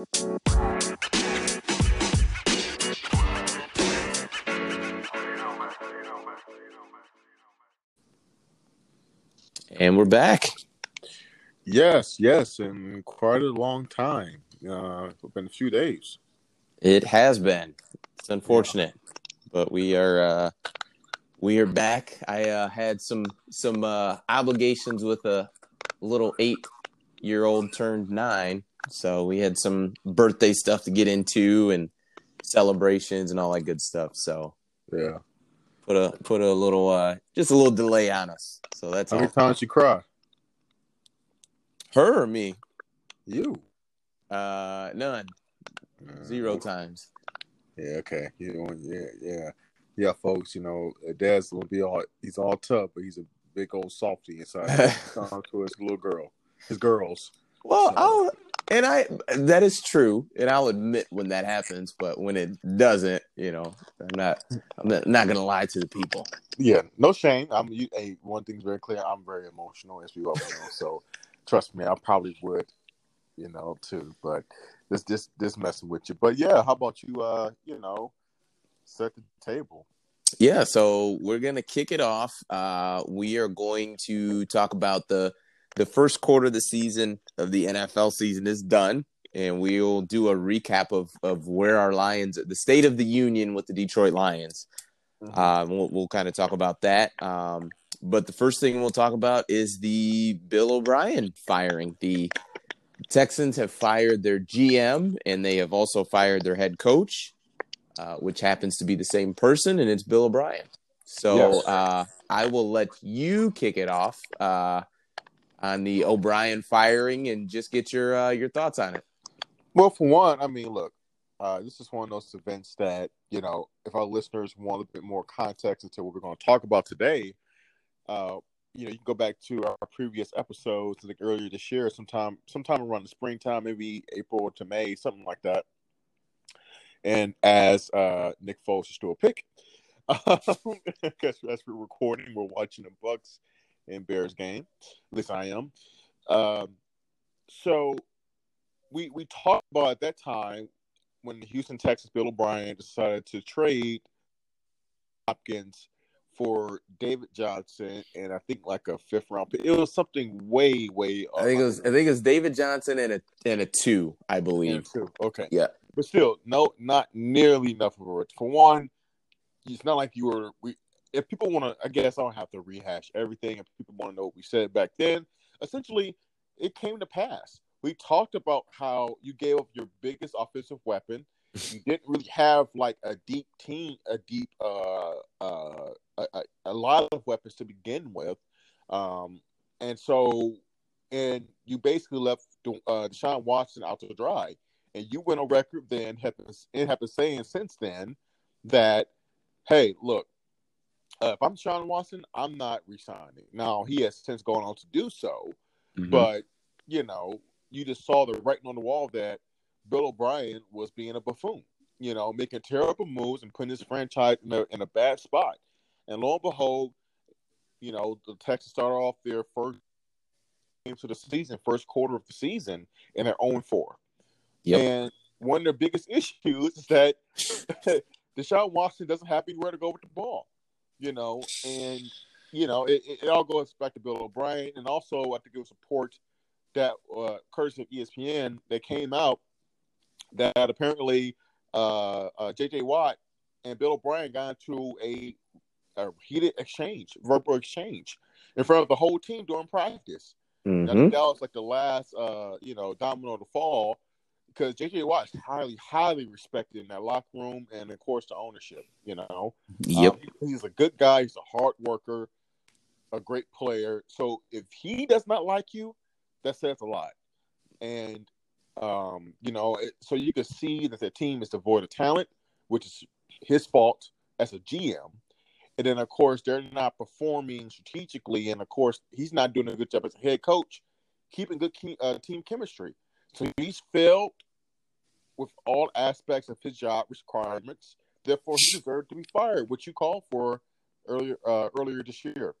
And we're back. Yes, yes, in quite a long time. Uh, it's been a few days. It has been. It's unfortunate, but we are uh, we are back. I uh, had some some uh, obligations with a little eight year old turned nine, so we had some birthday stuff to get into and celebrations and all that good stuff. So Yeah. put a put a little uh, just a little delay on us. So that's How all. many times you cry? Her or me? You. Uh, none. Zero times. Yeah, okay. You know, yeah, yeah. Yeah, folks, you know, uh, Dad's gonna be all he's all tough, but he's a big old softy inside. To his little girl. His girls. Well, So- I'll, and I that is true, and I'll admit when that happens. But when it doesn't, you know, I'm not I'm not, not gonna lie to the people. Yeah, no shame. I'm you hey, one thing's very clear, I'm very emotional as we all know. So trust me, I probably would, you know, too. But this this this messing with you. But yeah, how about you uh, you know, set the table. Yeah, so we're gonna kick it off. Uh, we are going to talk about the the first quarter of the season of the NFL season is done, and we'll do a recap of of where our Lions, the state of the union with the Detroit Lions. Um, we'll, we'll kind of talk about that. Um, but the first thing we'll talk about is the Bill O'Brien firing. The Texans have fired their GM and they have also fired their head coach, uh, which happens to be the same person, and it's Bill O'Brien. So Yes. uh, I will let you kick it off uh, on the O'Brien firing and just get your uh, your thoughts on it. Well, for one, I mean, look, uh, this is one of those events that you know, if our listeners want a bit more context into what we're going to talk about today, uh, you know, you can go back to our previous episodes, like earlier this year, sometime, sometime around the springtime, maybe April to May, something like that. And as uh, Nick Foles is still a pick, because as we're recording, we're watching the Bucks and Bears game. At least I am. Um, so we we talked about at that time when the Houston Texas Bill O'Brien decided to trade Hopkins for David Johnson and I think like a fifth round pick. It was something way way. I think it was I think it was David Johnson and a and a two, I believe. two. Okay. Yeah. But still, no, not nearly enough of a. For one, it's not like you were. We, if people want to, I guess I don't have to rehash everything. If people want to know what we said back then, essentially, it came to pass. We talked about how you gave up your biggest offensive weapon. You didn't really have like a deep team, a deep, uh, uh, a, a, lot of weapons to begin with, um, and so, and you basically left uh, Deshaun Watson out to dry and you went on record then have been, and have been saying since then that hey look uh, if i'm sean watson i'm not resigning now he has since gone on to do so Mhm. but you know you just saw the writing on the wall that bill o'brien was being a buffoon you know making terrible moves and putting his franchise in a, in a bad spot and lo and behold you know the texans started off their first game to the season first quarter of the season in their own 4 Yep. and one of their biggest issues is that Deshaun Watson doesn't have anywhere to go with the ball, you know, and you know it, it, all goes back to Bill O'Brien, and also I think it was a report that uh, courtesy of ESPN that came out that apparently uh, uh, J.J. Watt and Bill O'Brien got into a, a heated exchange, verbal exchange, in front of the whole team during practice. Mhm. think that was like the last, uh, you know, domino to fall because JJ Watt is highly, highly respected in that locker room and, of course, the ownership. You know, Yep. Um, he's a good guy. He's a hard worker, a great player. So if he does not like you, that says a lot. And um, you know, it, so you can see that the team is devoid of talent, which is his fault as a GM. And then, of course, they're not performing strategically, and of course, he's not doing a good job as a head coach, keeping good uh, team chemistry. So he's failed with all aspects of his job requirements. Therefore, he deserved to be fired, which you called for earlier uh, earlier this year.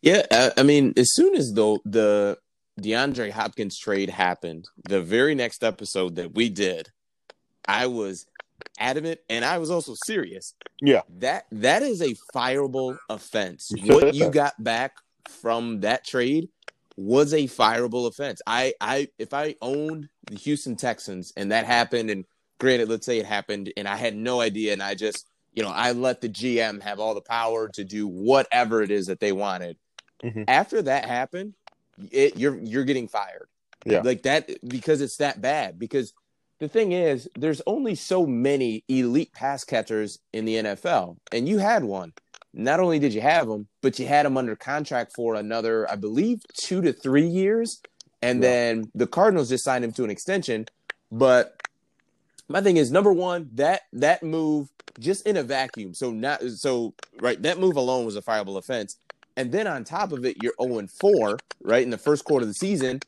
Yeah, I, I mean, as soon as the the DeAndre Hopkins trade happened, the very next episode that we did, I was adamant and I was also serious. Yeah. That that is a fireable offense. What you got back from that trade was a fireable offense. I I if I owned the Houston Texans and that happened and granted let's say it happened and I had no idea and I just you know I let the GM have all the power to do whatever it is that they wanted. Mhm. After that happened, it, you're you're getting fired. Yeah. Like that because it's that bad because the thing is, there's only so many elite pass catchers in the NFL, and you had one. Not only did you have him, but you had him under contract for another, I believe, two to three years. And Yeah. then the Cardinals just signed him to an extension. But my thing is, number one, that that move just in a vacuum. So not so right. That move alone was a fireable offense. And then on top of it, you're 0 4, right, in the first quarter of the season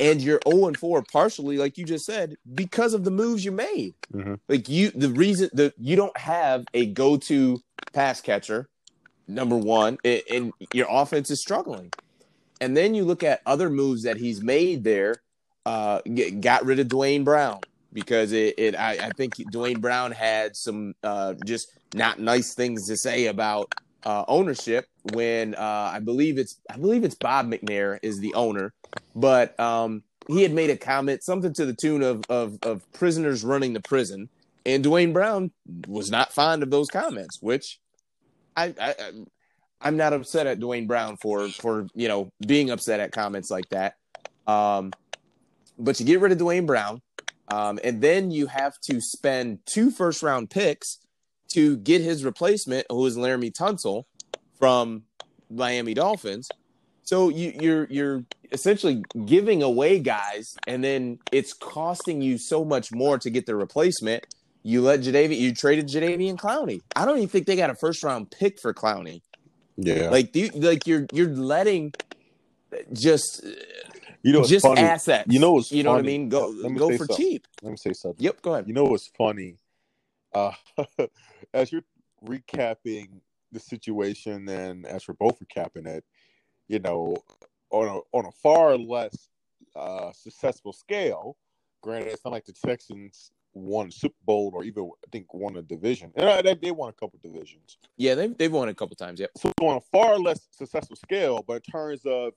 and you're 0 and 4 partially like you just said because of the moves you made Mhm. like you the reason that you don't have a go-to pass catcher number one and, your offense is struggling. And then you look at other moves that he's made there uh get, got rid of Duane Brown because it, it I, I think Duane Brown had some uh just not nice things to say about uh ownership when uh I believe it's I believe it's Bob McNair is the owner. But um, he had made a comment, something to the tune of, of of prisoners running the prison, and Duane Brown was not fond of those comments, which I, I I'm not upset at Duane Brown for for you know being upset at comments like that. Um, but you get rid of Duane Brown, um, and then you have to spend two first round picks to get his replacement, who is Laremy Tunsil from Miami Dolphins. So you, you're you're essentially giving away guys, and then it's costing you so much more to get the replacement. You let Jadavian, you traded Jadeveon Clowney. I don't even think they got a first round pick for Clowney. Yeah. Like, do you, like you're you're letting just you know, just funny. assets. You know what's you know what I mean? Go Let me go for something. cheap. Let me say something. Yep, go ahead. You know what's funny? Uh, as you're recapping the situation, and as we're both recapping it, you know, on a on a far less uh, successful scale. Granted, it's not like the Texans won a Super Bowl or even I think won a division. And uh, they, they won a couple divisions. Yeah, they've they've won a couple times. Yeah. So on a far less successful scale, but in terms of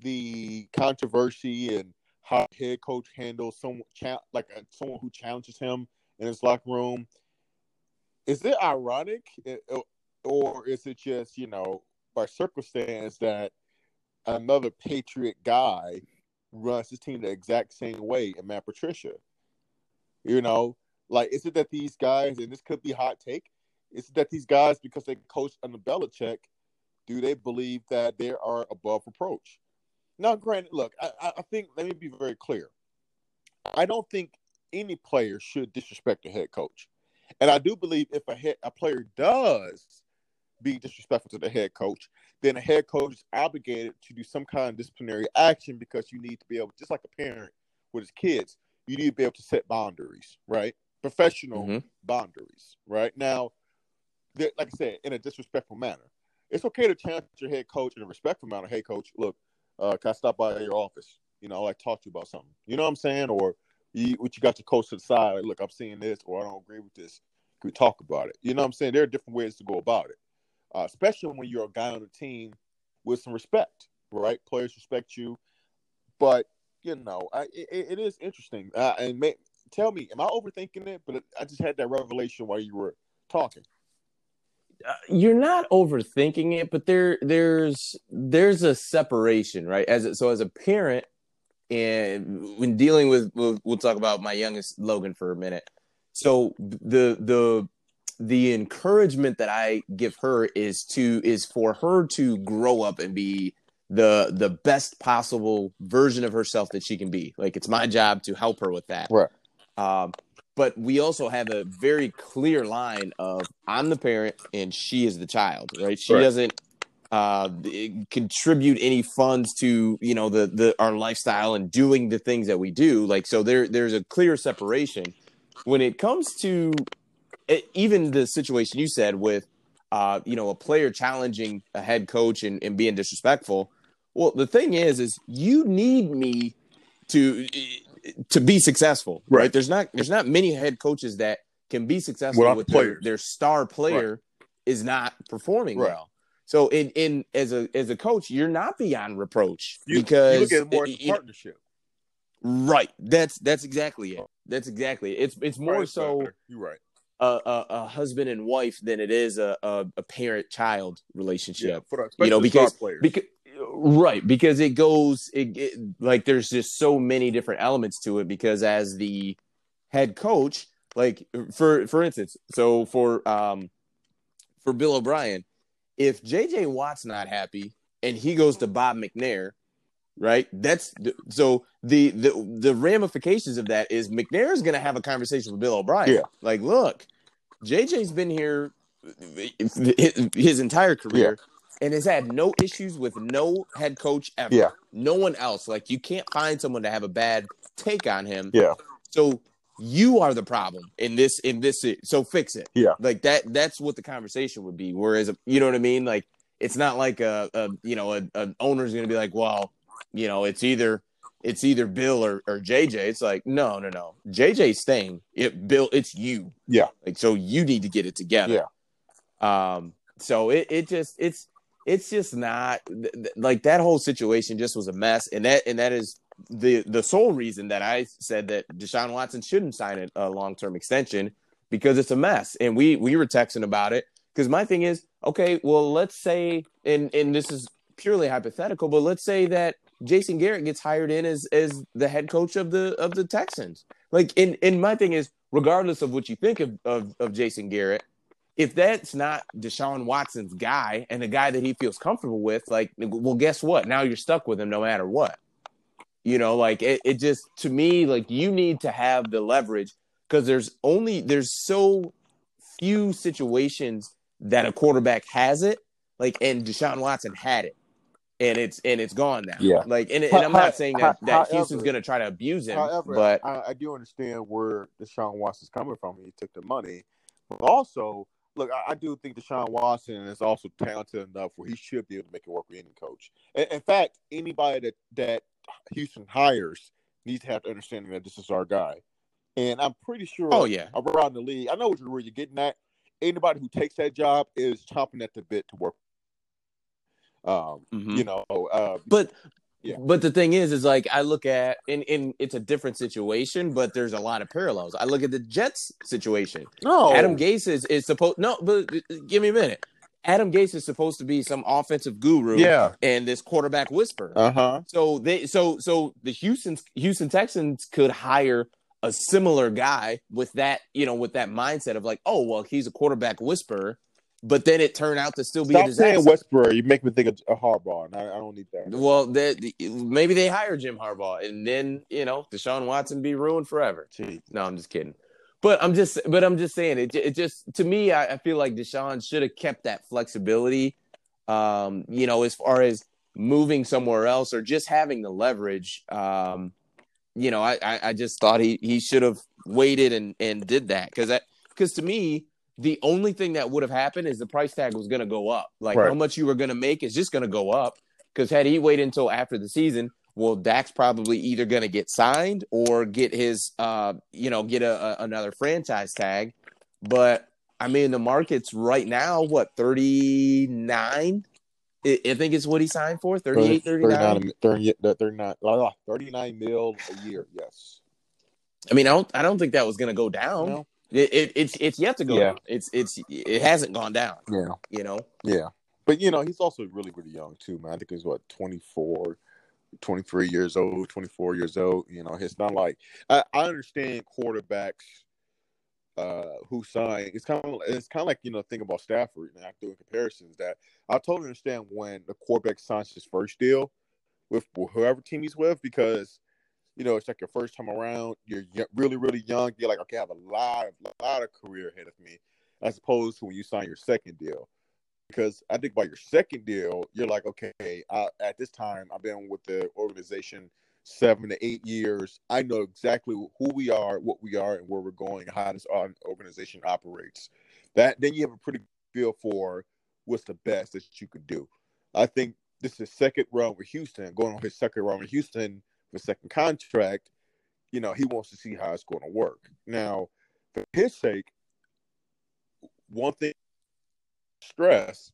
the controversy and how head coach handles someone like uh, someone who challenges him in his locker room, is it ironic eh, or is it just you know by circumstance that another Patriot guy runs his team the exact same way and Matt Patricia? You know, like is it that these guys, and this could be hot take, is it that these guys because they coach under Belichick, do they believe that they are above reproach? Now, granted, look, I, I think let me be very clear. I don't think any player should disrespect a head coach, and I do believe if a head, a player does be disrespectful to the head coach, then a head coach is obligated to do some kind of disciplinary action because you need to be able, just like a parent with his kids, you need to be able to set boundaries, right? Professional Mhm. boundaries, right? Now, like I said, in a disrespectful manner. It's okay to challenge your head coach in a respectful manner. Hey, coach, look, uh, can I stop by your office? You know, I like to talk to you about something. You know what I'm saying? Or you, what you got your coach to the side? Like, look, I'm seeing this, or I don't agree with this. Can we talk about it? You know what I'm saying? There are different ways to go about it, uh, especially when you're a guy on the team with some respect, right? Players respect you, but you know, I, it, it is interesting. Uh, and may, tell me, am I overthinking it? But I just had that revelation while you were talking. Uh, you're not overthinking it, but there there's there's a separation, right? As a, so as a parent, and when dealing with we'll, we'll talk about my youngest Logan for a minute. So the the the encouragement that I give her is to is for her to grow up and be the the best possible version of herself that she can be. Like it's my job to help her with that. Right. Um, but we also have a very clear line of I'm the parent and she is the child, right? She Right. doesn't uh, contribute any funds to you know the the our lifestyle and doing the things that we do. Like so, there there's a clear separation when it comes to even the situation you said with uh, you know a player challenging a head coach and, and being disrespectful. Well, the thing is, is you need me to to be successful, right? Right. There's not there's not many head coaches that can be successful Without with their, their star player is not performing Right. well. So in in as a as a coach, you're not beyond reproach You, because you look at it as a you know, partnership. right. That's that's exactly it. That's exactly it. It's it's more Right, so. You're right. a, a, a husband and wife than it is a, a, a parent child relationship. Yeah, you know, especially the star because players. because right because it goes it, it like there's just so many different elements to it because as the head coach like for for instance so for um for bill o'brien if jj watt's not happy and he goes to bob mcnair right that's so the the the ramifications of that is mcnair is going to have a conversation with bill o'brien Yeah. like look jj's been here his entire career and has had no issues with no head coach ever. Yeah. No one else. Like you can't find someone to have a bad take on him. Yeah. So you are the problem in this in this so fix it. Yeah. Like that that's what the conversation would be. Whereas you know what I mean? Like it's not like a, a you know, a, an owner's gonna be like, well, you know, it's either it's either Bill or, or JJ. It's like, no, no, no. JJ's staying. It Bill, it's you. Yeah. Like so you need to get it together. Yeah. Um so it, it just it's it's just not like that whole situation just was a mess and that and that is the the sole reason that I said that Deshaun Watson shouldn't sign a, a long term extension because it's a mess and we we were texting about it because my thing is okay well let's say and and this is purely hypothetical but let's say that Jason Garrett gets hired in as as the head coach of the of the Texans. Like and and my thing is regardless of what you think of of, of Jason Garrett if that's not Deshaun Watson's guy and the guy that he feels comfortable with, like, well, guess what? Now you're stuck with him no matter what. You know, like it, it just to me, like you need to have the leverage because there's only there's so few situations that a quarterback has it, like, and Deshaun Watson had it. And it's and it's gone now. Yeah. Like and, and I'm not saying that, that However- Houston's gonna try to abuse him, However, but I, I do understand where Deshaun Watson's coming from. He took the money, but also, look, I, I do think Deshaun Watson is also talented enough where he should be able to make it work with any coach. In, in fact, anybody that that Houston hires needs to have the understanding that this is our guy. And I'm pretty sure. oh yeah, around the league, I know what you're, where you're getting at. Anybody who takes that job is chomping at the bit to work. Um, Mhm. you know, uh, But Yeah. but the thing is, is like I look at in in it's a different situation, but there's a lot of parallels. I look at the Jets situation. no, Adam Gase is is supposed no, but uh, give me a minute. Adam Gase is supposed to be some offensive guru, yeah, and this quarterback whisper. uh huh, So they so so the Houston Houston Texans could hire a similar guy with that you know with that mindset of like oh well he's a quarterback whisperer, but then it turned out to still be a Stop disaster. saying Westboro. You make me think of a Harbaugh, and I, I don't need that. Well, that maybe they hire Jim Harbaugh, and then you know Deshaun Watson be ruined forever. Gee. No, I'm just kidding. But I'm just, but I'm just saying it. It just to me, I, I feel like Deshaun should have kept that flexibility. Um, you know, as far as moving somewhere else or just having the leverage. Um, you know, I, I, I just thought he he should have waited and and did that because that because to me the only thing that would have happened is the price tag was going to go up. Like Right. how much you were going to make is just going to go up. Because had he waited until after the season, well, Dak's probably either going to get signed or get his, uh, you know, get a, a another franchise tag. But I mean, the market's right now what thirty nine. I, I think it's what he signed for 38, 39. 39, 39, uh, 39 mil a year. Yes. I mean, I don't, I don't think that was going to go down. No? It, it, it's, it's yet to go Yeah. down. It's, it's, it hasn't gone down. Yeah. You know. Yeah. But, you know, he's also really, really young, too, man. I think he's, what, 24, 23 years old, 24 years old. You know, it's not like I, I understand quarterbacks uh who sign it's kind of it's kind of like you know think about Stafford and I'm doing comparisons that I totally understand when the quarterback signs his first deal with whoever team he's with because you know it's like your first time around you're really really young you're like okay I have a lot of lot of career ahead of me as opposed to when you sign your second deal because I think by your second deal you're like okay I, at this time I've been with the organization seven to eight years, I know exactly who we are, what we are, and where we're going, how this or- organization operates. That then you have a pretty feel for what's the best that you could do. I think this is second run with Houston, going on his second run with Houston with second contract. You know, he wants to see how it's going to work. Now, for his sake, one thing stress,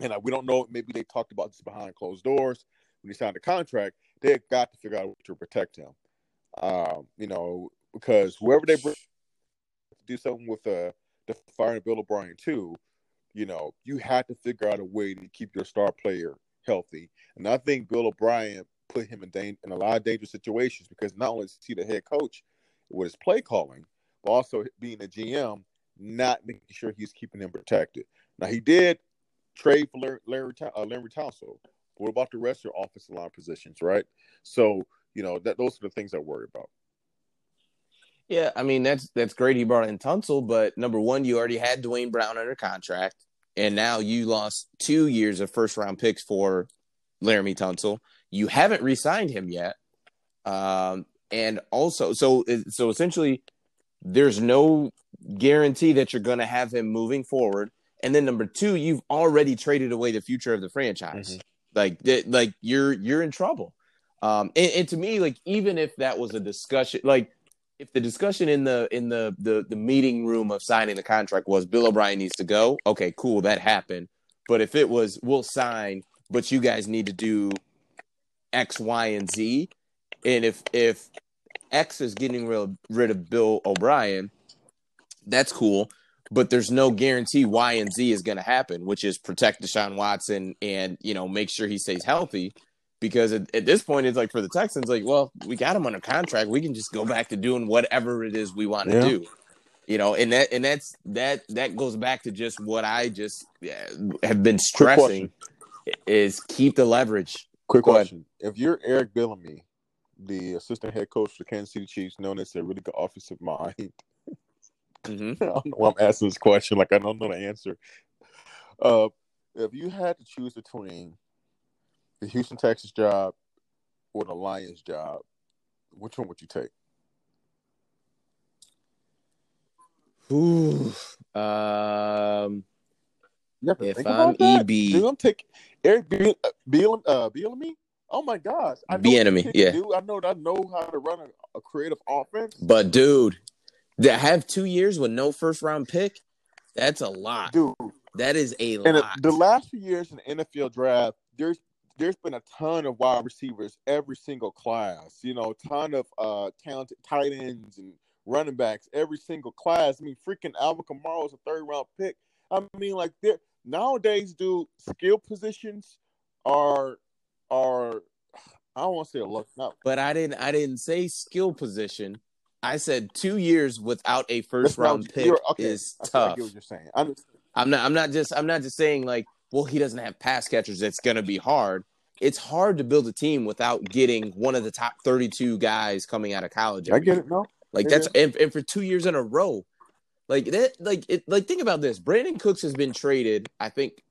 and we don't know, maybe they talked about this behind closed doors when he signed the contract. they've got to figure out to protect him. Um, you know, because whoever they bring do something with uh, the firing Bill O'Brien too, you know, you had to figure out a way to keep your star player healthy. And I think Bill O'Brien put him in, da- in a lot of dangerous situations because not only is he the head coach with his play calling, but also being a GM, not making sure he's keeping him protected. Now he did trade for Larry uh, Larry Tunsil. What about the rest of your offensive line positions, right? So you know that those are the things I worry about. Yeah, I mean that's that's great. He brought in Tunsil, but number one, you already had Duane Brown under contract, and now you lost two years of first round picks for Laremy Tunsil. You haven't re-signed him yet, um, and also so so essentially, there's no guarantee that you're going to have him moving forward. And then number two, you've already traded away the future of the franchise. Mm-hmm. Like that, like you're you're in trouble. Um, and, and to me, like even if that was a discussion, like if the discussion in the in the, the the meeting room of signing the contract was Bill O'Brien needs to go, okay, cool, that happened. But if it was we'll sign, but you guys need to do X, Y, and Z, and if if X is getting rid, rid of Bill O'Brien, that's cool. But there's no guarantee Y and Z is going to happen, which is protect Deshaun Watson and you know make sure he stays healthy because at, at, this point it's like for the Texans, like, well, we got him under contract. We can just go back to doing whatever it is we want yeah. to do. You know, and that and that's that that goes back to just what I just have been stressing is keep the leverage. Quick question. If you're Eric Bieniemy, the assistant head coach for Kansas City Chiefs, known as a really good offensive mind, mm-hmm. I don't know why I'm asking this question. Like I don't know the answer. Uh, if you had to choose between the Houston Texas job or the Lions job, which one would you take? Ooh, um, if I'm EB, Dude, I'm take Eric Biel, Biel, uh, Bielemy. Oh my gosh, I know enemy, yeah. Do. I know I know how to run a, a creative offense. But dude, to have two years with no first round pick, that's a lot, dude. That is a and lot. the last few years in the NFL draft, there's there's been a ton of wide receivers every single class. You know, a ton of uh talented tight ends and running backs every single class. I mean, freaking Alvin Kamara was a third round pick. I mean, like there nowadays, dude, skill positions are are I don't want to say a look, no. But I didn't I didn't say skill position. I said two years without a first round pick okay. is tough. I get what you're saying. I'm, I'm not I'm not just I'm not just saying like well, he doesn't have pass catchers. It's going to be hard. It's hard to build a team without getting one of the top 32 guys coming out of college. I get it. No, like that's and, and, for two years in a row, like that. Like it. Like think about this. Brandin Cooks has been traded. I think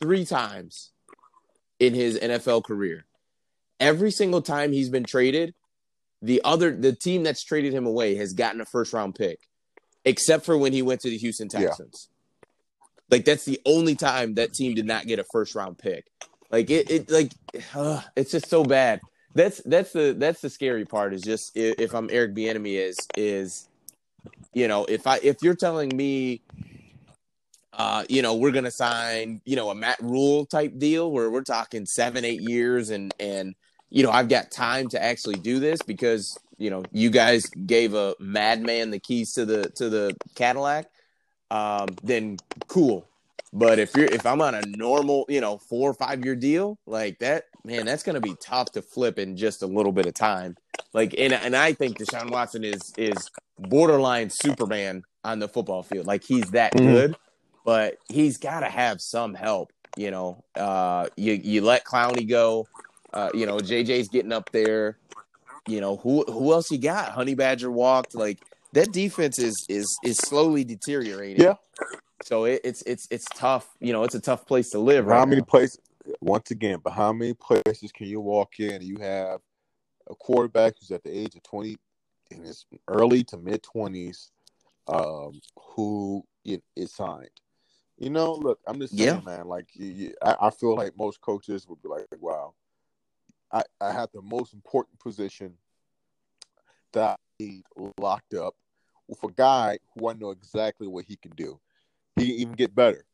three times in his NFL career. Every single time he's been traded, the other the team that's traded him away has gotten a first round pick, except for when he went to the Houston Texans. Yeah. Like that's the only time that team did not get a first round pick. Like it, it like uh, it's just so bad. That's that's the that's the scary part. Is just if, if I'm Eric Bieniemy is is you know if I if you're telling me uh, you know, we're gonna sign, you know, a Matt Rhule type deal where we're talking seven, eight years, and and you know, I've got time to actually do this because you know, you guys gave a madman the keys to the to the Cadillac um, then cool. But if you're if I'm on a normal, you know, four or five year deal like that, man, that's gonna be tough to flip in just a little bit of time. Like, and and I think Deshaun Watson is is borderline Superman on the football field. Like he's that mm. good, but he's got to have some help. You know, uh, you you let Clowney go. Uh, you know, JJ's getting up there. You know who who else you got? Honey Badger walked. Like that defense is is is slowly deteriorating. Yeah. So it, it's it's it's tough. You know, it's a tough place to live. Right how many places? Once again, but how many places can you walk in and you have a quarterback who's at the age of twenty, in his early to mid twenties, um, who is signed? You know, look, I'm just saying, yeah. man. Like, you, you, I, I, feel like most coaches would be like, "Wow, I, I have the most important position that I need locked up with a guy who I know exactly what he can do. He can even get better,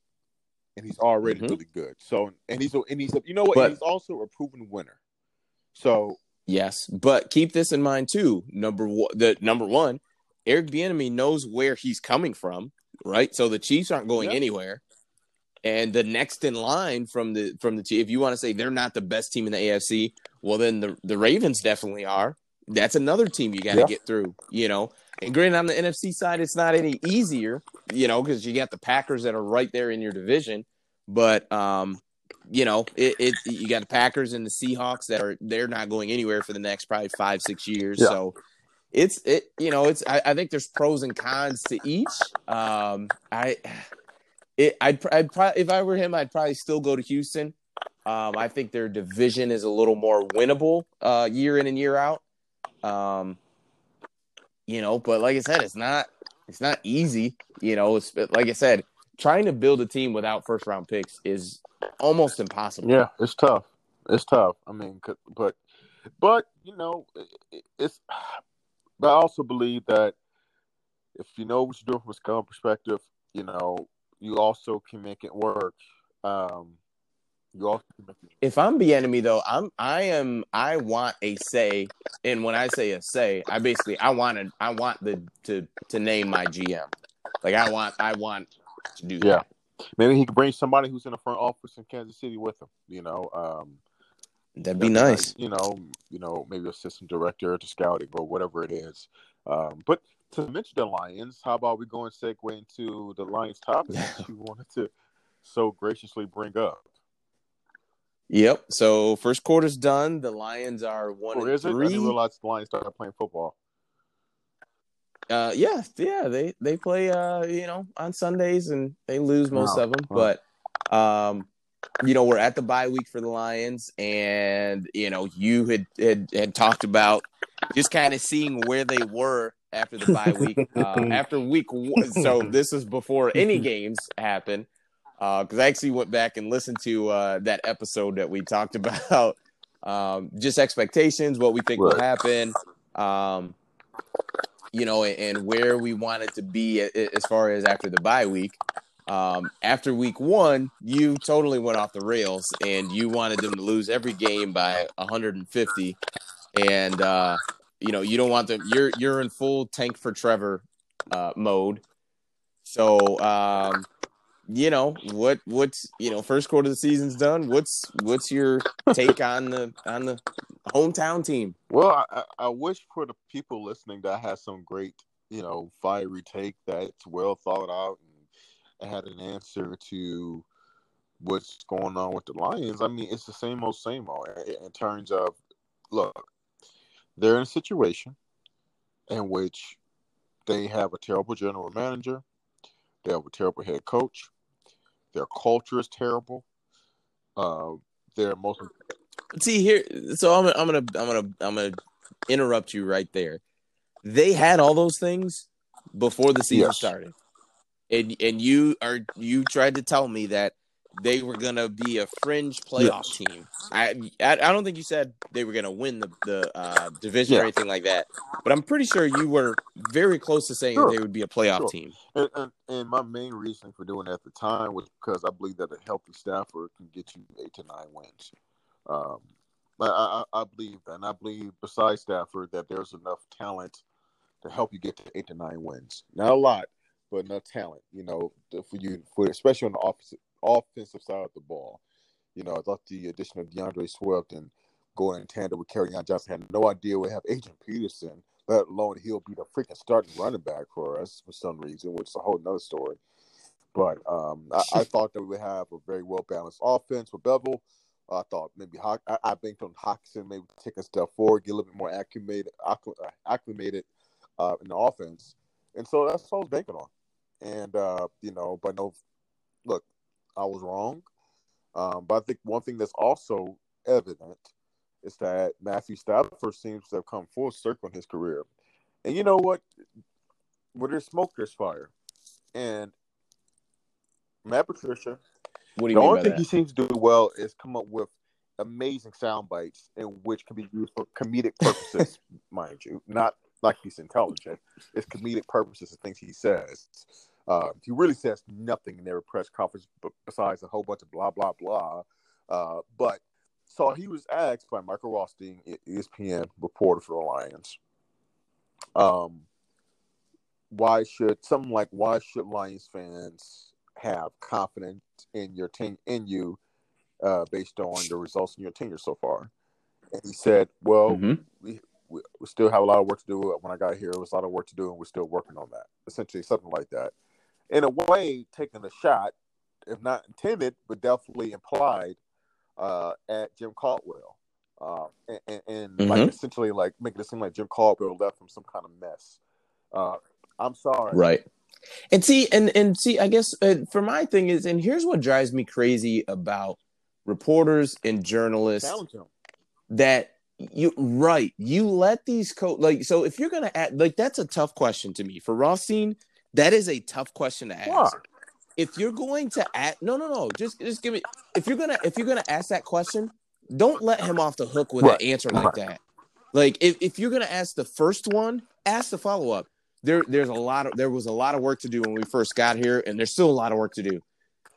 and he's already mm-hmm. really good. So, and he's and he's you know what? But, he's also a proven winner. So yes, but keep this in mind too. Number one, the number one, Eric Bieniemy knows where he's coming from right? So the Chiefs aren't going anywhere. And the next in line from the from the team, if you want to say they're not the best team in the AFC, well then the the Ravens definitely are. That's another team you got to yep. get through, you know. And granted, on the NFC side, it's not any easier, you know, because you got the Packers that are right there in your division. But um, you know, it, it you got the Packers and the Seahawks that are they're not going anywhere for the next probably five six years. Yeah. So it's it you know it's I, I, think there's pros and cons to each. Um, I it I'd I'd probably if I were him I'd probably still go to Houston. Um, I think their division is a little more winnable uh, year in and year out. Um, you know, but like I said, it's not it's not easy. You know, it's like I said, trying to build a team without first round picks is almost impossible. Yeah, it's tough. It's tough. I mean, but but you know, it's but I also believe that if you know what you're doing from a skill perspective, you know, you also can make it work. Um, you also if I'm the enemy though, I'm I am I want a say, and when I say a say, I basically I want to I want the to to name my GM. Like I want I want to do yeah. That. Maybe he could bring somebody who's in the front office in Kansas City with him. You know, um, That'd be nice. Like, you know, you know, maybe assistant director to scouting or whatever it is. Um, but to mention the Lions, how about we go and segue into the Lions topic that you wanted to so graciously bring up? Yep. So first quarter's done. The Lions are one or is three. It? I didn't realize the Lions started playing football. Uh, yeah, yeah. They they play uh, you know, on Sundays and they lose most of them, but um, you know, we're at the bye week for the Lions, and you know, you had had, had talked about just kind of seeing where they were after the bye week. Uh, after week one, so this is before any games happen. Because uh, I actually went back and listened to uh, that episode that we talked about, um, just expectations, what we think right. will happen, um, you know, and, and where we wanted to be as far as after the bye week. Um, after week one, you totally went off the rails and you wanted them to lose every game by 150. And, uh, you know, you don't want them, you're, you're in full tank for Trevor uh, mode. So, um, you know what what's you know first quarter of the season's done what's what's your take on the on the hometown team? Well I, I wish for the people listening that has some great you know fiery take that's well thought out and had an answer to what's going on with the Lions, I mean, it's the same old, same old in terms of look, they're in a situation in which they have a terrible general manager, they have a terrible head coach, their culture is terrible. Uh, they're most see here. So I'm, I'm gonna I'm gonna I'm gonna interrupt you right there. They had all those things before the season yes. started and and you are you tried to tell me that they were gonna be a fringe playoff yes. team. I, I, I don't think you said they were gonna win the the uh, division yeah. or anything like that, but I'm pretty sure you were very close to saying sure. they would be a playoff sure. team. And, and, and, my main reason for doing it at the time was because I believe that a healthy Stafford can get you eight to nine wins. Um, I, I, I believe that, and I believe besides Stafford that there's enough talent to help you get to eight to nine wins. Not a lot, but enough talent, you know, for you, for especially on the offensive offensive side of the ball. You know, I thought the addition of D'Andre Swift and going in tandem with Kerryon Johnson had no idea we have Adrian Peterson, let alone he'll be the freaking starting running back for us for some reason, which is a whole nother story. But um, I, I, thought that we would have a very well balanced offense with Bevell. I thought maybe I, I banked on Hockenson maybe take a step forward, get a little bit more acclimated, acclimated uh, in the offense, and so that's what I was banking on. And uh, you know, but no, I was wrong. Um, but I think one thing that's also evident is that Matthew Stafford seems to have come full circle in his career. And you know what? Where there's smoke, there's fire. And Matt Patricia. What do you the only thing that? he seems to do well is come up with amazing sound bites in which can be used for comedic purposes, mind you. Not like he's intelligent. It's comedic purposes, the things he says. Uh, he really says nothing in every press conference besides a whole bunch of blah, blah, blah. Uh, but so he was asked by Michael Rothstein, ESPN reporter for the Lions, um, why should something like why should Lions fans have confidence in your team in you uh, based on the results in your tenure so far? And he said, "Well, Mhm. we, we we still have a lot of work to do. When I got here, it was a lot of work to do, and we're still working on that. Essentially, something like that. In a way, taking a shot, if not intended, but definitely implied, uh, at Jim Caldwell, uh, and, and, and like Mhm. essentially like making it seem like Jim Caldwell left him some kind of mess. Uh, I'm sorry, Right. And see, and and see, I guess uh, for my thing is, and here's what drives me crazy about reporters and journalists that you right you let these co like so if you're gonna add like that's a tough question to me for Rothstein that is a tough question to ask Why? if you're going to ask no no no just just give me if you're gonna if you're gonna ask that question don't let him off the hook with Right. an answer like that like if, if you're gonna ask the first one ask the follow-up there there's a lot of there was a lot of work to do when we first got here and there's still a lot of work to do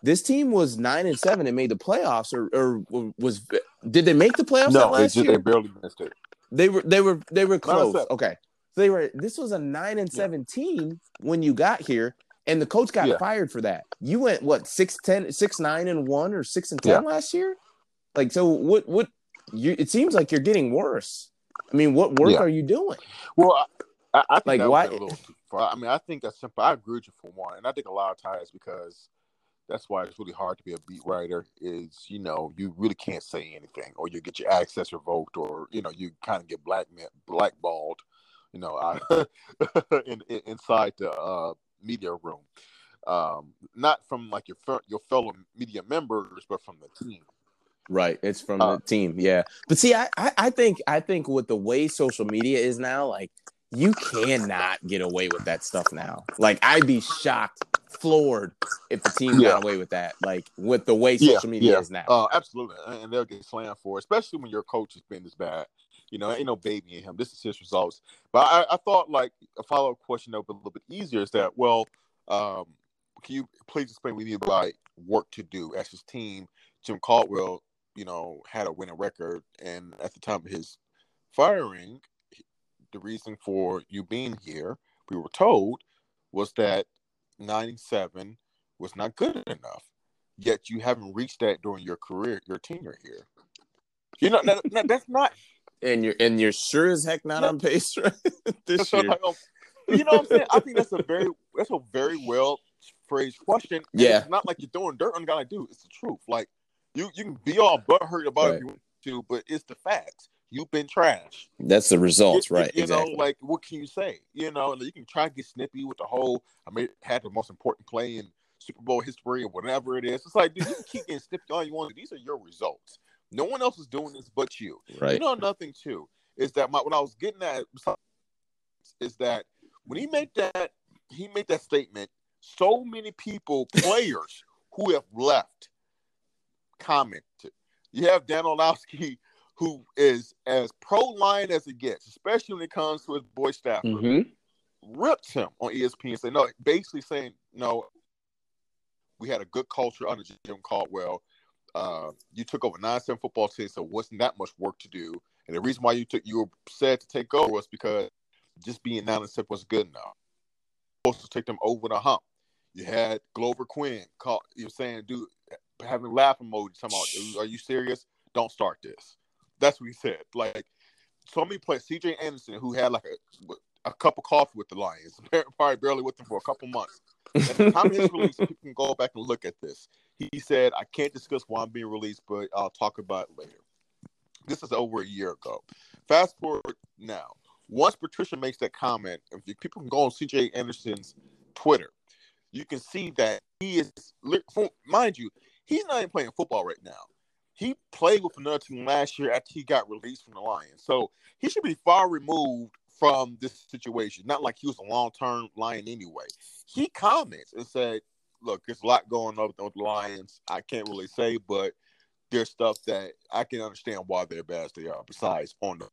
this team was nine and seven and made the playoffs or, or was did they make the playoffs No, they last just year they barely missed it. they were they were they were close. Okay. So they were this was a nine and seven team when you got here, and the coach got Yeah. fired for that. You went what six ten six nine and one or six and ten last year? Like so what what you it seems like you're getting worse. I mean, what work Yeah. are you doing? Well, I, I, Like, why- a little too far. I mean, I think that's simple. I agree with you for one, and I think a lot of times because that's why it's really hard to be a beat writer. Is you know you really can't say anything, or you get your access revoked, or you know you kind of get black blackballed, you know, uh, in, in, inside the uh, media room. Um, not from like your fe- your fellow media members, but from the team. Right. It's from Uh, the team. Yeah. But see, I, I I think I think with the way social media is now, like you cannot get away with that stuff now. Like I'd be shocked, floored if the team Yeah. got away with that. Like with the way Yeah, social media yeah. is now. Uh, absolutely, and and they'll get slammed for it, especially when your coach has been this bad. You know, ain't no baby in him. This is his results. But I, I thought like a follow up question that would be a little bit easier is that well, um, can you please explain what you mean by work to do as his team? Jim Caldwell, you know, had a winning record, and at the time of his firing, the reason for you being here, we were told, was that '97 was not good enough. Yet you haven't reached that during your career, your tenure here. You know, that, that- that's not. And you're and you're sure as heck not on pace right? this year. you know what I'm saying? I think that's a very that's a very well phrased question. and Yeah. it's not like you're throwing dirt on guy. Like, dude, it's the truth. Like you, you can be all butthurt about it Right. if you want to, but it's the facts. You've been trash. That's the results, right? You exactly. know, like what can you say? You know, you can try to get snippy with the whole. I mean, had the most important play in Super Bowl history or whatever it is. It's like, dude, you can keep getting snippy all you want. These are your results. No one else is doing this but you. right. You know, nothing too is that my, what I was getting at is that when he made that he made that statement, so many people, players who have left, commented. You have Dan Orlovsky, who is as pro line as it gets, especially when it comes to his boy Stafford, Mhm. ripped him on ESPN and said, no, basically saying, no, we had a good culture under Jim Caldwell. Uh, you took over nine seven football team, so wasn't that much work to do. And the reason why you took you were said to take over was because just being seven was good enough. Supposed to take them over the hump. You had Glover Quin call you were saying, dude, having laugh emoji talking about, are you serious? Don't start this. That's what he said. Like so many players, CJ Anderson, who had like a a cup of coffee with the Lions, probably barely with them for a couple months. At the time of his release, people can go back and look at this. He said, I can't discuss why I'm being released, but I'll talk about it later. This is over a year ago. Fast forward now. Once Patricia makes that comment, if people can go on CJ Anderson's Twitter, you can see that he is, mind you, he's not even playing football right now. He played with another team last year after he got released from the Lions. So he should be far removed from this situation. Not like he was a long term Lion anyway. He comments and said, look, there's a lot going on with the Lions. I can't really say, but there's stuff that I can understand why they're bad as they are. Besides, on the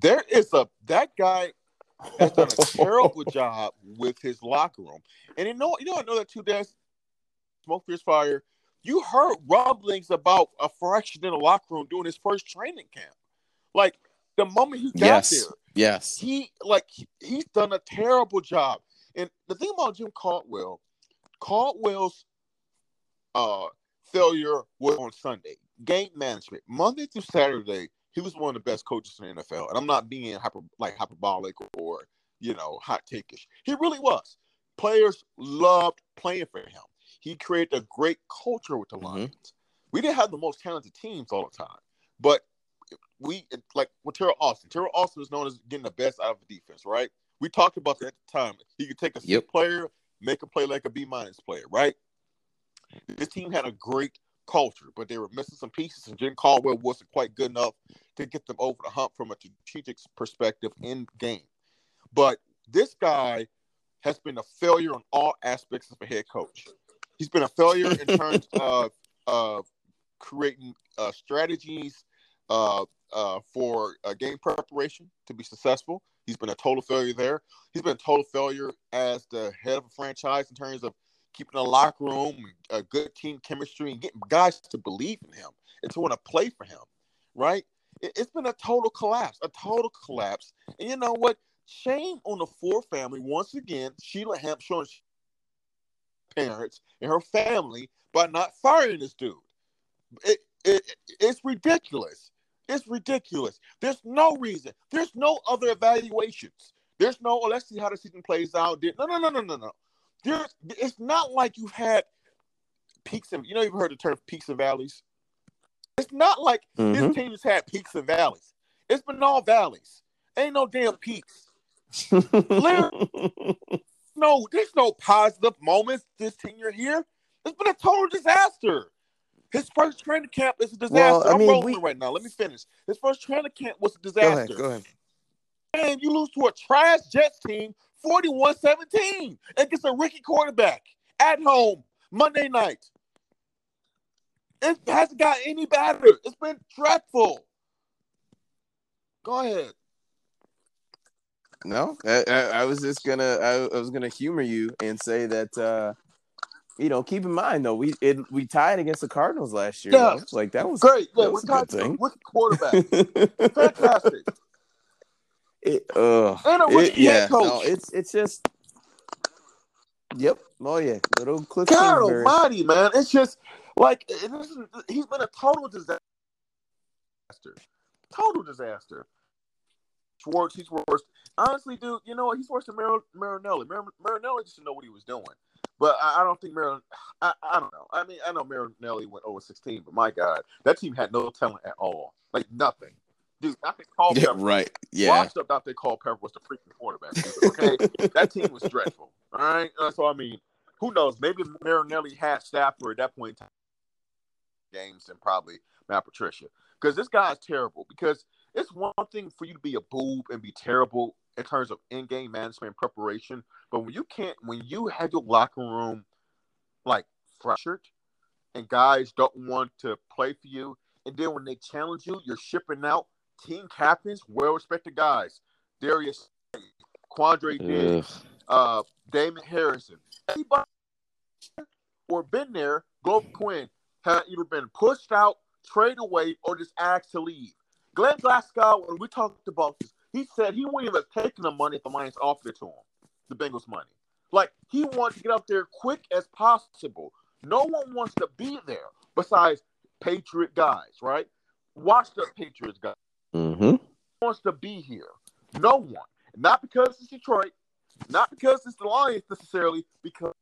there is a that guy has done a terrible job with his locker room, and you know, you know, I know that too. There's smoke, there's fire. You heard rumblings about a fraction in the locker room doing his first training camp. Like the moment he got Yes. there, Yes. he like he- he's done a terrible job. And the thing about Jim Caldwell, Caldwell's uh failure was on Sunday. Game management, Monday through Saturday, he was one of the best coaches in the NFL. And I'm not being hyper like hyperbolic or you know hot takeish. He really was. Players loved playing for him. He created a great culture with the Mhm. Lions. We didn't have the most talented teams all the time, but we like with Teryl Austin. Teryl Austin is known as getting the best out of the defense, right? We talked about that at the time. He could take a Yep. player, make a play like a B minus player, right? This team had a great culture, but they were missing some pieces, and Jim Caldwell wasn't quite good enough to get them over the hump from a strategic perspective in game. But this guy has been a failure on all aspects of a head coach. He's been a failure in terms of creating uh, strategies uh, uh, for uh, game preparation to be successful. He's been a total failure there. He's been a total failure as the head of a franchise in terms of keeping a locker room, a good team chemistry, and getting guys to believe in him and to want to play for him. Right? It, it's been a total collapse, a total collapse. And you know what? Shame on the Ford family once again. Sheila showing parents and her family by not firing this dude. It, it it's ridiculous. It's ridiculous. There's no reason. There's no other evaluations. There's no. Oh, let's see how the season plays out. No, no, no, no, no, no. There's. It's not like you've had peaks and you know you've heard the term peaks and valleys. It's not like Mhm. this team has had peaks and valleys. It's been all valleys. Ain't no damn peaks. No, there's no positive moments this tenure here. It's been a total disaster. His first training camp is a disaster. Well, I I'm rolling we- right now. Let me finish. His first training camp was a go disaster. ahead. Go ahead. And you lose to a trash Jets team 41 17 against a rookie quarterback at home Monday night. It hasn't got any better. It's been dreadful. Go ahead. No, I, I, I was just gonna I, I was gonna humor you and say that uh, you know keep in mind though we it, we tied against the Cardinals last year. Yeah. though. Like that was Great. Yeah, that we're was a good thing. rookie quarterback. Fantastic. It, uh, And a it, yeah, head coach. no, it's it's just yep. Oh yeah, little Cliff God Kingsbury. almighty, man. It's just like it isn't- he's been a total disaster. Total disaster. Schwartz, he's worse. Honestly, dude, you know what? He's worse than Mar- Marinelli. Mar- Marinelli just didn't know what he was doing. But I, I don't think Marin. I, I don't know. I mean, I know Marinelli went over 16, but my God, that team had no talent at all. Like nothing. Dude, I think Culpepper. Yeah, right. Yeah. Washed up out there, Culpepper was the freaking quarterback. Okay, that team was dreadful. All right, Uh, so I mean, who knows? Maybe Marinelli had Stafford at that point in time games and probably Matt Patricia because this guy's terrible. Because it's one thing for you to be a boob and be terrible in terms of in-game management and preparation, but when you can't, when you have your locker room like fractured and guys don't want to play for you, and then when they challenge you, you're shipping out team captains, well-respected guys, Darius, Quandre Diggs, uh, Damon Harrison, anybody or been there, Glover Quin had either been pushed out, traded away, or just asked to leave. Glenn Glasgow, when we talked about this, he said he wouldn't even have taken the money if the Lions offered it to him, the Bengals money. Like he wanted to get out there quick as possible. No one wants to be there besides Patriot guys, right? Watch the Patriots guys Mm-hmm. wants to be here. No one. Not because it's Detroit, not because it's the Lions necessarily, because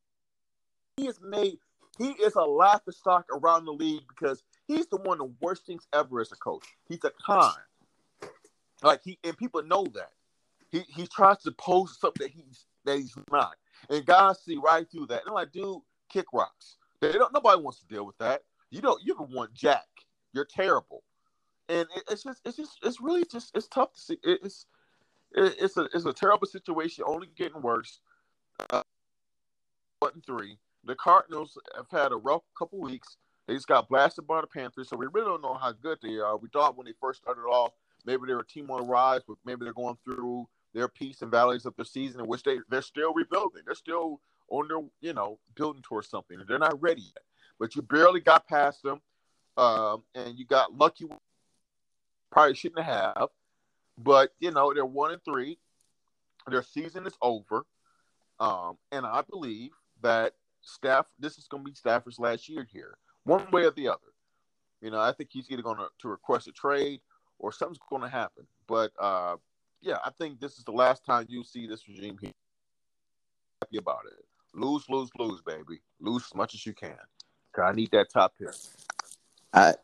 he is made he is a laughing stock around the league because he's the one of the worst things ever as a coach. He's a con. Like he and people know that. He he tries to pose something that he's that he's not. And guys see right through that. And they're like, dude, kick rocks. They don't nobody wants to deal with that. You don't you don't want Jack. You're terrible and it, it's just it's just it's really just it's tough to see. It, it's it, it's a it's a terrible situation, only getting worse. Uh, one and three. The Cardinals have had a rough couple weeks. They just got blasted by the Panthers, so we really don't know how good they are. We thought when they first started off, maybe they're a team on the rise, but maybe they're going through their peaks and valleys of their season, in which they they're still rebuilding. They're still on their you know building towards something. They're not ready yet, but you barely got past them, um, and you got lucky. Probably shouldn't have, but you know they're one and three. Their season is over, um, and I believe that staff. This is to be Stafford's last year here, one way or the other. You know, I think he's either to, to request a trade or something's going to happen. But uh, yeah, I think this is the last time you see this regime here. Happy about it. Lose, lose, lose, baby. Lose as much as you can. I need that top pick. I,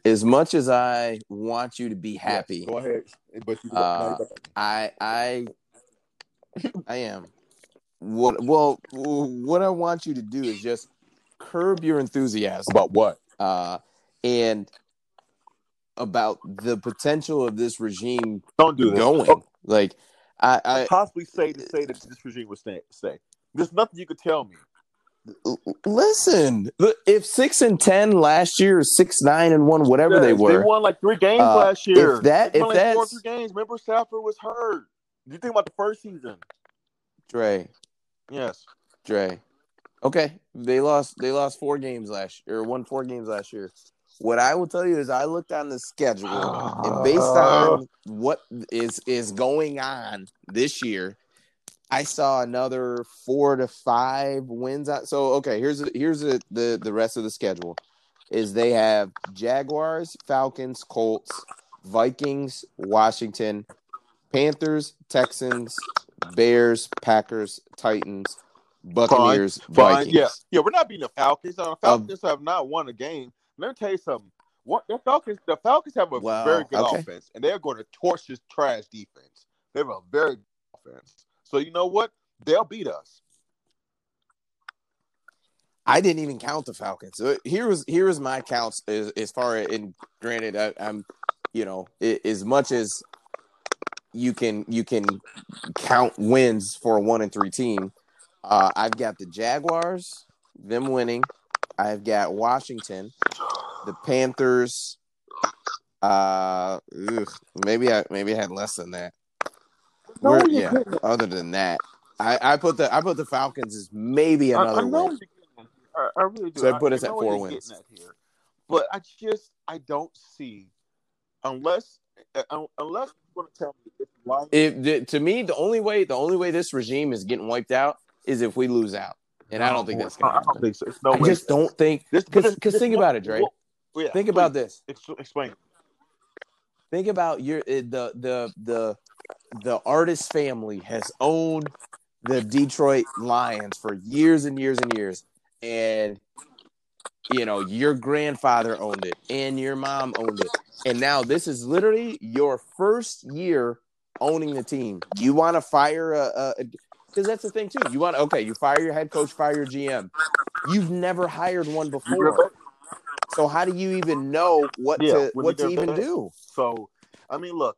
as much as I want you to be happy, go ahead. But you, uh, I, I, I am. What? Well, what I want you to do is just curb your enthusiasm about what, uh, and about the potential of this regime. Don't do this. Going oh. like I, I possibly say to say that this regime will stay. Stay. There's nothing you could tell me. Listen, if six and ten last year, or six nine and one, whatever yes, they were, they won like three games uh, last year. If that, if like that's three games, remember Stafford was hurt. You think about the first season, Dre? Yes, Dre. Okay, they lost. They lost four games last year, or won four games last year. What I will tell you is, I looked on the schedule, and based on what is is going on this year, I saw another four to five wins. Out. So okay, here's here's the, the the rest of the schedule. Is they have Jaguars, Falcons, Colts, Vikings, Washington, Panthers, Texans, Bears, Packers, Titans, Buccaneers, Vikings. Yeah, yeah, we're not beating the Falcons. The Falcons um, have not won a game let me tell you something. What the Falcons? The Falcons have a very good okay. offense, and they're going to torch this trash defense. They have a very good offense. So you know what? They'll beat us. I didn't even count the Falcons. So here was here was my counts as, as far as, and granted, I, am you know as much as you can you can count wins for a one and three team. Uh, I've got the Jaguars, them winning. I've got Washington, the Panthers. Uh, ugh, maybe I maybe I had less than that. No, yeah. Other than that, I, I put the I put the Falcons as maybe another I, I win. I, I, really do. So I put us at four wins. Here. But I just I don't see unless uh, unless you're going to tell me if, if to me the only way the only way this regime is getting wiped out is if we lose out. And I don't think that's gonna happen. I don't think so. no I way. just don't think because because think about it, Dre. Well, yeah, think please, about this. Explain. Think about your eh, the the the the artist family has owned the Detroit Lions for years and years and years, and you know your grandfather owned it and your mom owned it, and now this is literally your first year owning the team. You want to fire a, a because that's the thing too. You want okay, you fire your head coach, fire your GM. You've never hired one before. So how do you even know what yeah, to what to even do? So, I mean, look,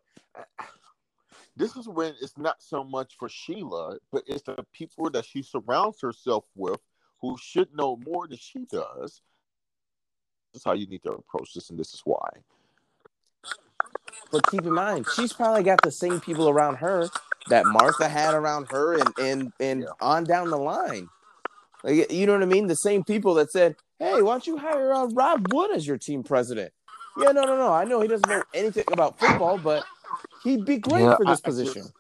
this is when it's not so much for Sheila, but it's the people that she surrounds herself with who should know more than she does. This is how you need to approach this, and this is why. But keep in mind, she's probably got the same people around her that Martha had around her and and and yeah. on down the line. Like, you know what I mean? The same people that said, "Hey, why don't you hire uh, Rod Wood as your team president?" Yeah, no, no, no. I know he doesn't know anything about football, but he'd be great yeah, for this I, position. Just,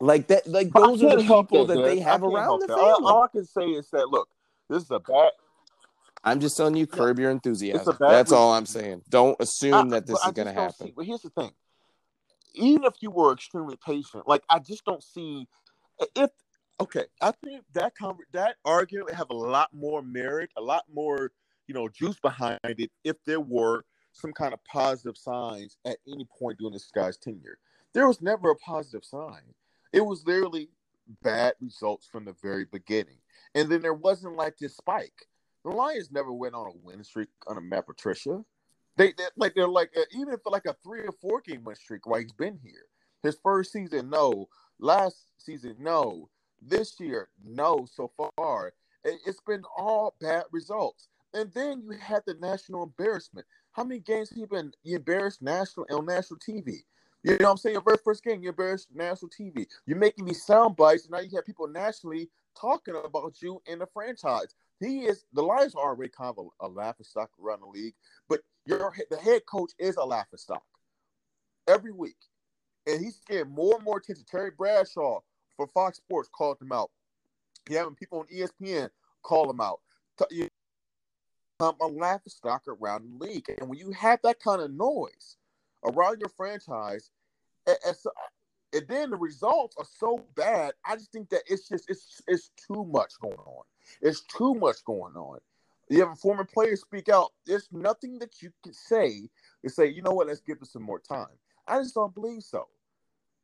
like that, like those are the people that, that they have around the family. All, all I can say is that look, this is a bad. I'm just telling you, curb your enthusiasm. That's all I'm saying. Don't assume I, that this is going to happen. See, but here's the thing: even if you were extremely patient, like I just don't see if okay, I think that con- that argument would have a lot more merit, a lot more you know juice behind it if there were some kind of positive signs at any point during this guy's tenure. There was never a positive sign. It was literally bad results from the very beginning, and then there wasn't like this spike. The Lions never went on a win streak under Matt Patricia. They, they like they're like uh, even for like a three or four game win streak while he's been here. His first season, no. Last season, no. This year, no. So far, it's been all bad results. And then you had the national embarrassment. How many games have you been embarrassed national on national TV? You know what I'm saying? Your very first game, you embarrassed national TV. You're making these sound bites, and now you have people nationally talking about you in the franchise. He is the Lions are already kind of a, a laughing stock around the league, but your the head coach is a laughing stock every week, and he's getting more and more attention. Terry Bradshaw for Fox Sports called him out. You having people on ESPN call him out. You um, a laughing stock around the league, and when you have that kind of noise around your franchise, and then the results are so bad. I just think that it's just it's it's too much going on. It's too much going on. You have a former player speak out. There's nothing that you can say to say, you know what, let's give it some more time. I just don't believe so.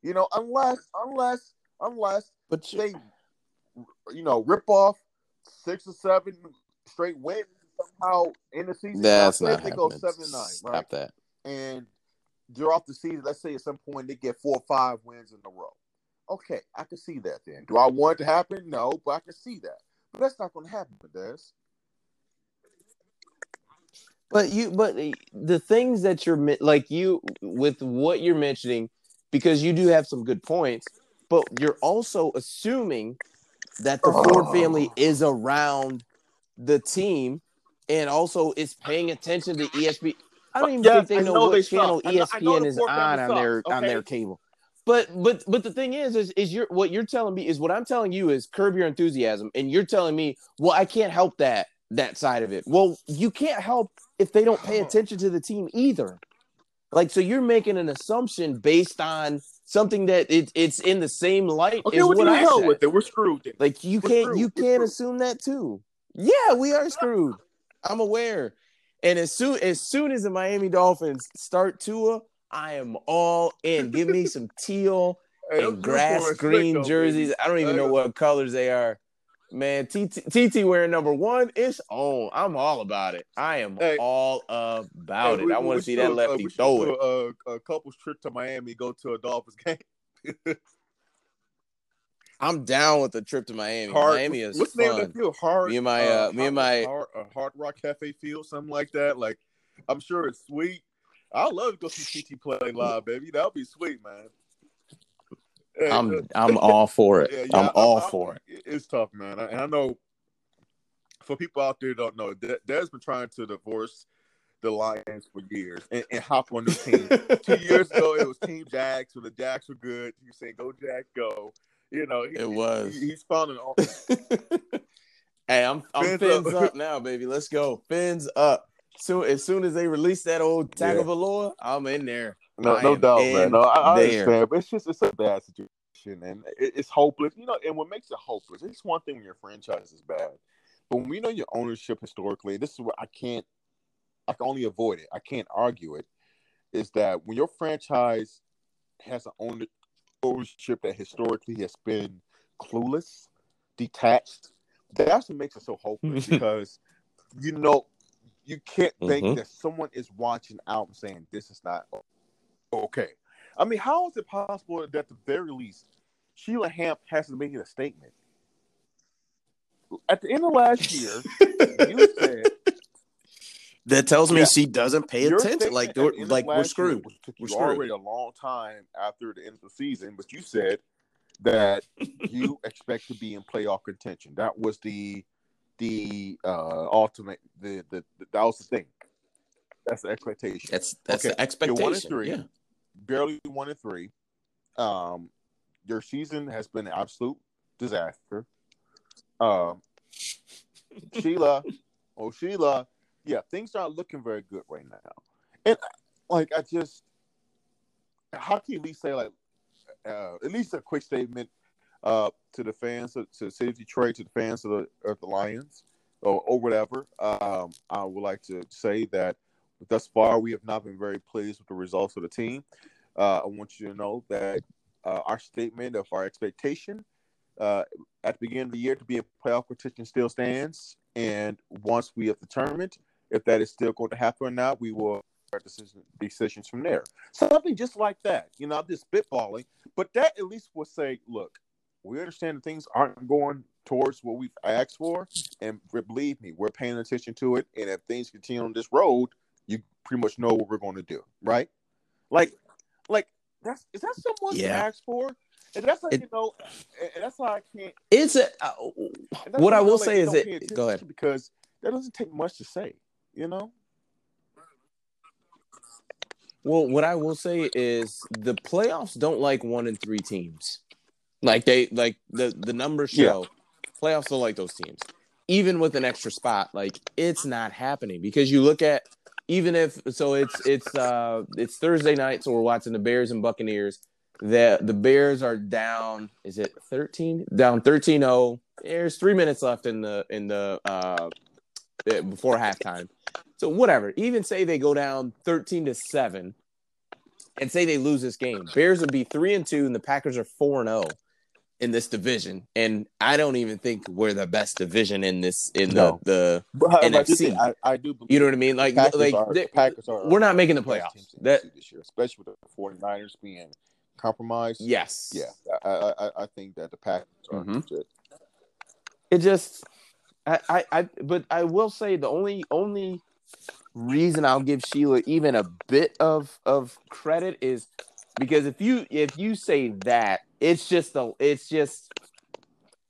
You know, unless unless unless but they you know rip off six or seven straight wins somehow in the season. That's not they happening. go seven and nine, Stop right? that. And they're off the season. Let's say at some point they get four or five wins in a row. Okay, I can see that. Then do I want it to happen? No, but I can see that. But that's not going to happen, Des. But you, but eh, the things that you're like you with what you're mentioning, because you do have some good points, but you're also assuming that the Ford Oh. family is around the team and also is paying attention to ESPN. I don't even Yes, think they know, know what they channel suck. I know- I know ESPN is on on their sucks, on their cable. But but but the thing is, is is you're what you're telling me is what I'm telling you is curb your enthusiasm, and you're telling me, well, I can't help that that side of it. Well, you can't help if they don't pay attention to the team either. Like, so you're making an assumption based on something that it, it's in the same light Okay, as well, what the I hell said. with it. We're screwed. Then. Like you We're can't screwed. you We're can't screwed. assume that too. Yeah, we are screwed. I'm aware. And as soon as soon as the Miami Dolphins start Tua, I am all in. Give me some teal and grass green jerseys. I don't even know what colors they are. Man, TT, TT wearing number one is on. I'm all about it. I am Hey. all about Hey, it. we- I want to see should that a- uh, lefty throw it. A, a couple's trip to Miami, go to a Dolphins game. I'm down with the trip to Miami. Hard, Miami is what's the name of fun. that field? Hard. Me and my, uh, me and my- Hard, uh, Hard Rock Cafe Field, something like that. Like, I'm sure it's sweet. I love to go see TT play live, baby. That'll be sweet, man. I'm I'm all for it. yeah, yeah, I'm all I- for it. It's tough, man. And I know for people out there who don't know, Dez been trying to divorce the Lions for years and, and hop on the team. Two years ago, it was Team Jags, so the Jags were good. He was saying, "Go Jags, go." You know, he, It was. he- he's found an. hey, I'm I'm Fins fins, up. up. now, baby. Let's go. Fins up. Soon as soon as they release that old Yeah. Tagovailoa, I'm in there. No, I no doubt, man. No, I, I understand, but it's just it's a bad situation, and it, it's hopeless. You know, and what makes it hopeless? It's one thing when your franchise is bad, but when we know your ownership historically, this is what I can't. I can only avoid it. I can't argue it. Is that when your franchise has an owner, ownership that historically has been clueless, detached, that's what makes it so hopeless because you know you can't think Mhm. that someone is watching out and saying this is not okay. I mean, how is it possible that at the very least Sheila Hamp hasn't made a statement? At the end of last year, you said That tells me Yeah. she doesn't pay attention. Like we're, like we're last year, screwed. took We're you screwed. already a long time after the end of the season, but you said that you expect to be in playoff contention. That was the the uh ultimate the the, the that was the thing. That's the expectation. That's that's Okay, the you're one and expectation. three. Yeah. Barely one and three. Um, your season has been an absolute disaster. Um, Sheila, oh Sheila, yeah, things aren't looking very good right now. And like, I just, how can you at least say like, uh, at least a quick statement uh, to the fans, to, to the city of Detroit, to the fans of the of the Lions, or, or whatever. Um, I would like to say that thus far we have not been very pleased with the results of the team. Uh, I want you to know that uh, our statement of our expectation uh, at the beginning of the year to be in playoff contention still stands. And once we have determined if that is still going to happen or not, we will make decision, decisions from there. Something just like that. You know, I'm just spitballing, but that at least will say, look, we understand that things aren't going towards what we've asked for, and believe me, we're paying attention to it. And if things continue on this road, pretty much know what we're going to do, right? Like, like that's is that someone yeah. to ask for? And that's like it, you know, and that's why I can't. It's a uh, what I will say is it. Go ahead because that doesn't take much to say, you know. Well, what I will say is the playoffs don't like one and three teams. Like they like the the numbers show, yeah. playoffs don't like those teams. Even with an extra spot, like it's not happening because you look at even if so it's it's uh it's Thursday night, so we're watching the Bears and Buccaneers. The the Bears are down, is it 13? Down 13-0. There's three minutes left in the in the uh eh, before halftime. So whatever. Even say they go down 13 to 7 and say they lose this game. Bears would be 3 and 2 and the Packers are 4 and 0 in this division, and I don't even think we're the best division in this in no. the the NFC. I, I, do. You know what I mean? Like Packers like are, Packers are. We're not making the playoffs that this year, especially with the 49ers being compromised. Yes. Yeah, I I, I think that the Packers are mm-hmm. good. It just, I, I I but I will say the only only reason I'll give Sheila even a bit of of credit is because if you if you say that it's just a it's just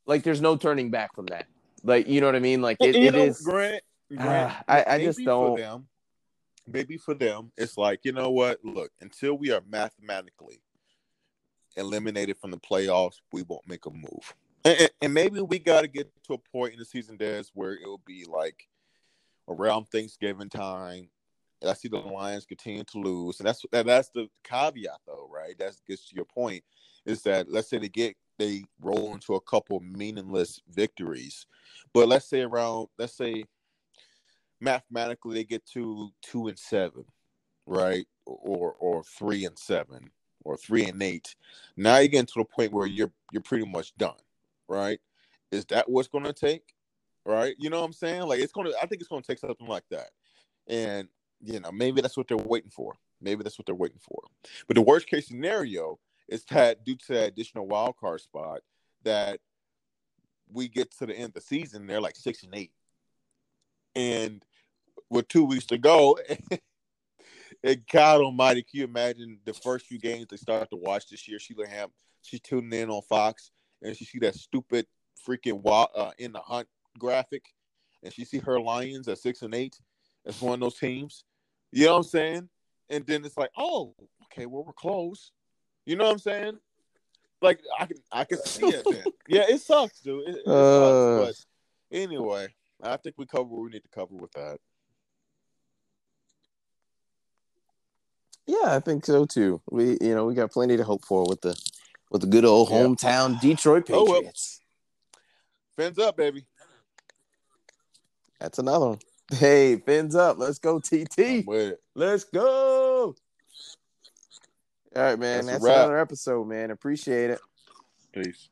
like there's no turning back from that like you know what i mean like it, it know, is grant, grant uh, I, I just don't For them, maybe for them it's like you know what look until we are mathematically eliminated from the playoffs we won't make a move and, and maybe we got to get to a point in the season des where it'll be like around thanksgiving time I see the Lions continue to lose, and that's that's the caveat, though, right? That gets to your point. Is that let's say they get they roll into a couple meaningless victories, but let's say around let's say mathematically they get to two and seven, right, or or three and seven, or three and eight. Now you get to the point where you're you're pretty much done, right? Is that what's going to take? Right? You know what I'm saying? Like it's going to. I think it's going to take something like that, and you know, maybe that's what they're waiting for. Maybe that's what they're waiting for. But the worst case scenario is that due to that additional wild card spot, that we get to the end of the season, they're like six and eight. And with two weeks to go, and God Almighty, can you imagine the first few games they start to watch this year? Sheila Hamp, she's tuning in on Fox, and she see that stupid freaking wild, uh, in the hunt graphic, and she see her Lions at six and eight as one of those teams, you know what I'm saying? And then it's like, oh, okay, well we're close. You know what I'm saying? Like I can I can see it. Then. yeah, it sucks, dude. It, it uh... sucks, but anyway, I think we cover what we need to cover with that. Yeah, I think so too. We you know we got plenty to hope for with the with the good old hometown yeah. Detroit Patriots. Oh, well. Fins up, baby. That's another one. Hey, fins up. Let's go, TT. Let's go. All right, man. That's, That's another episode, man. Appreciate it. Peace.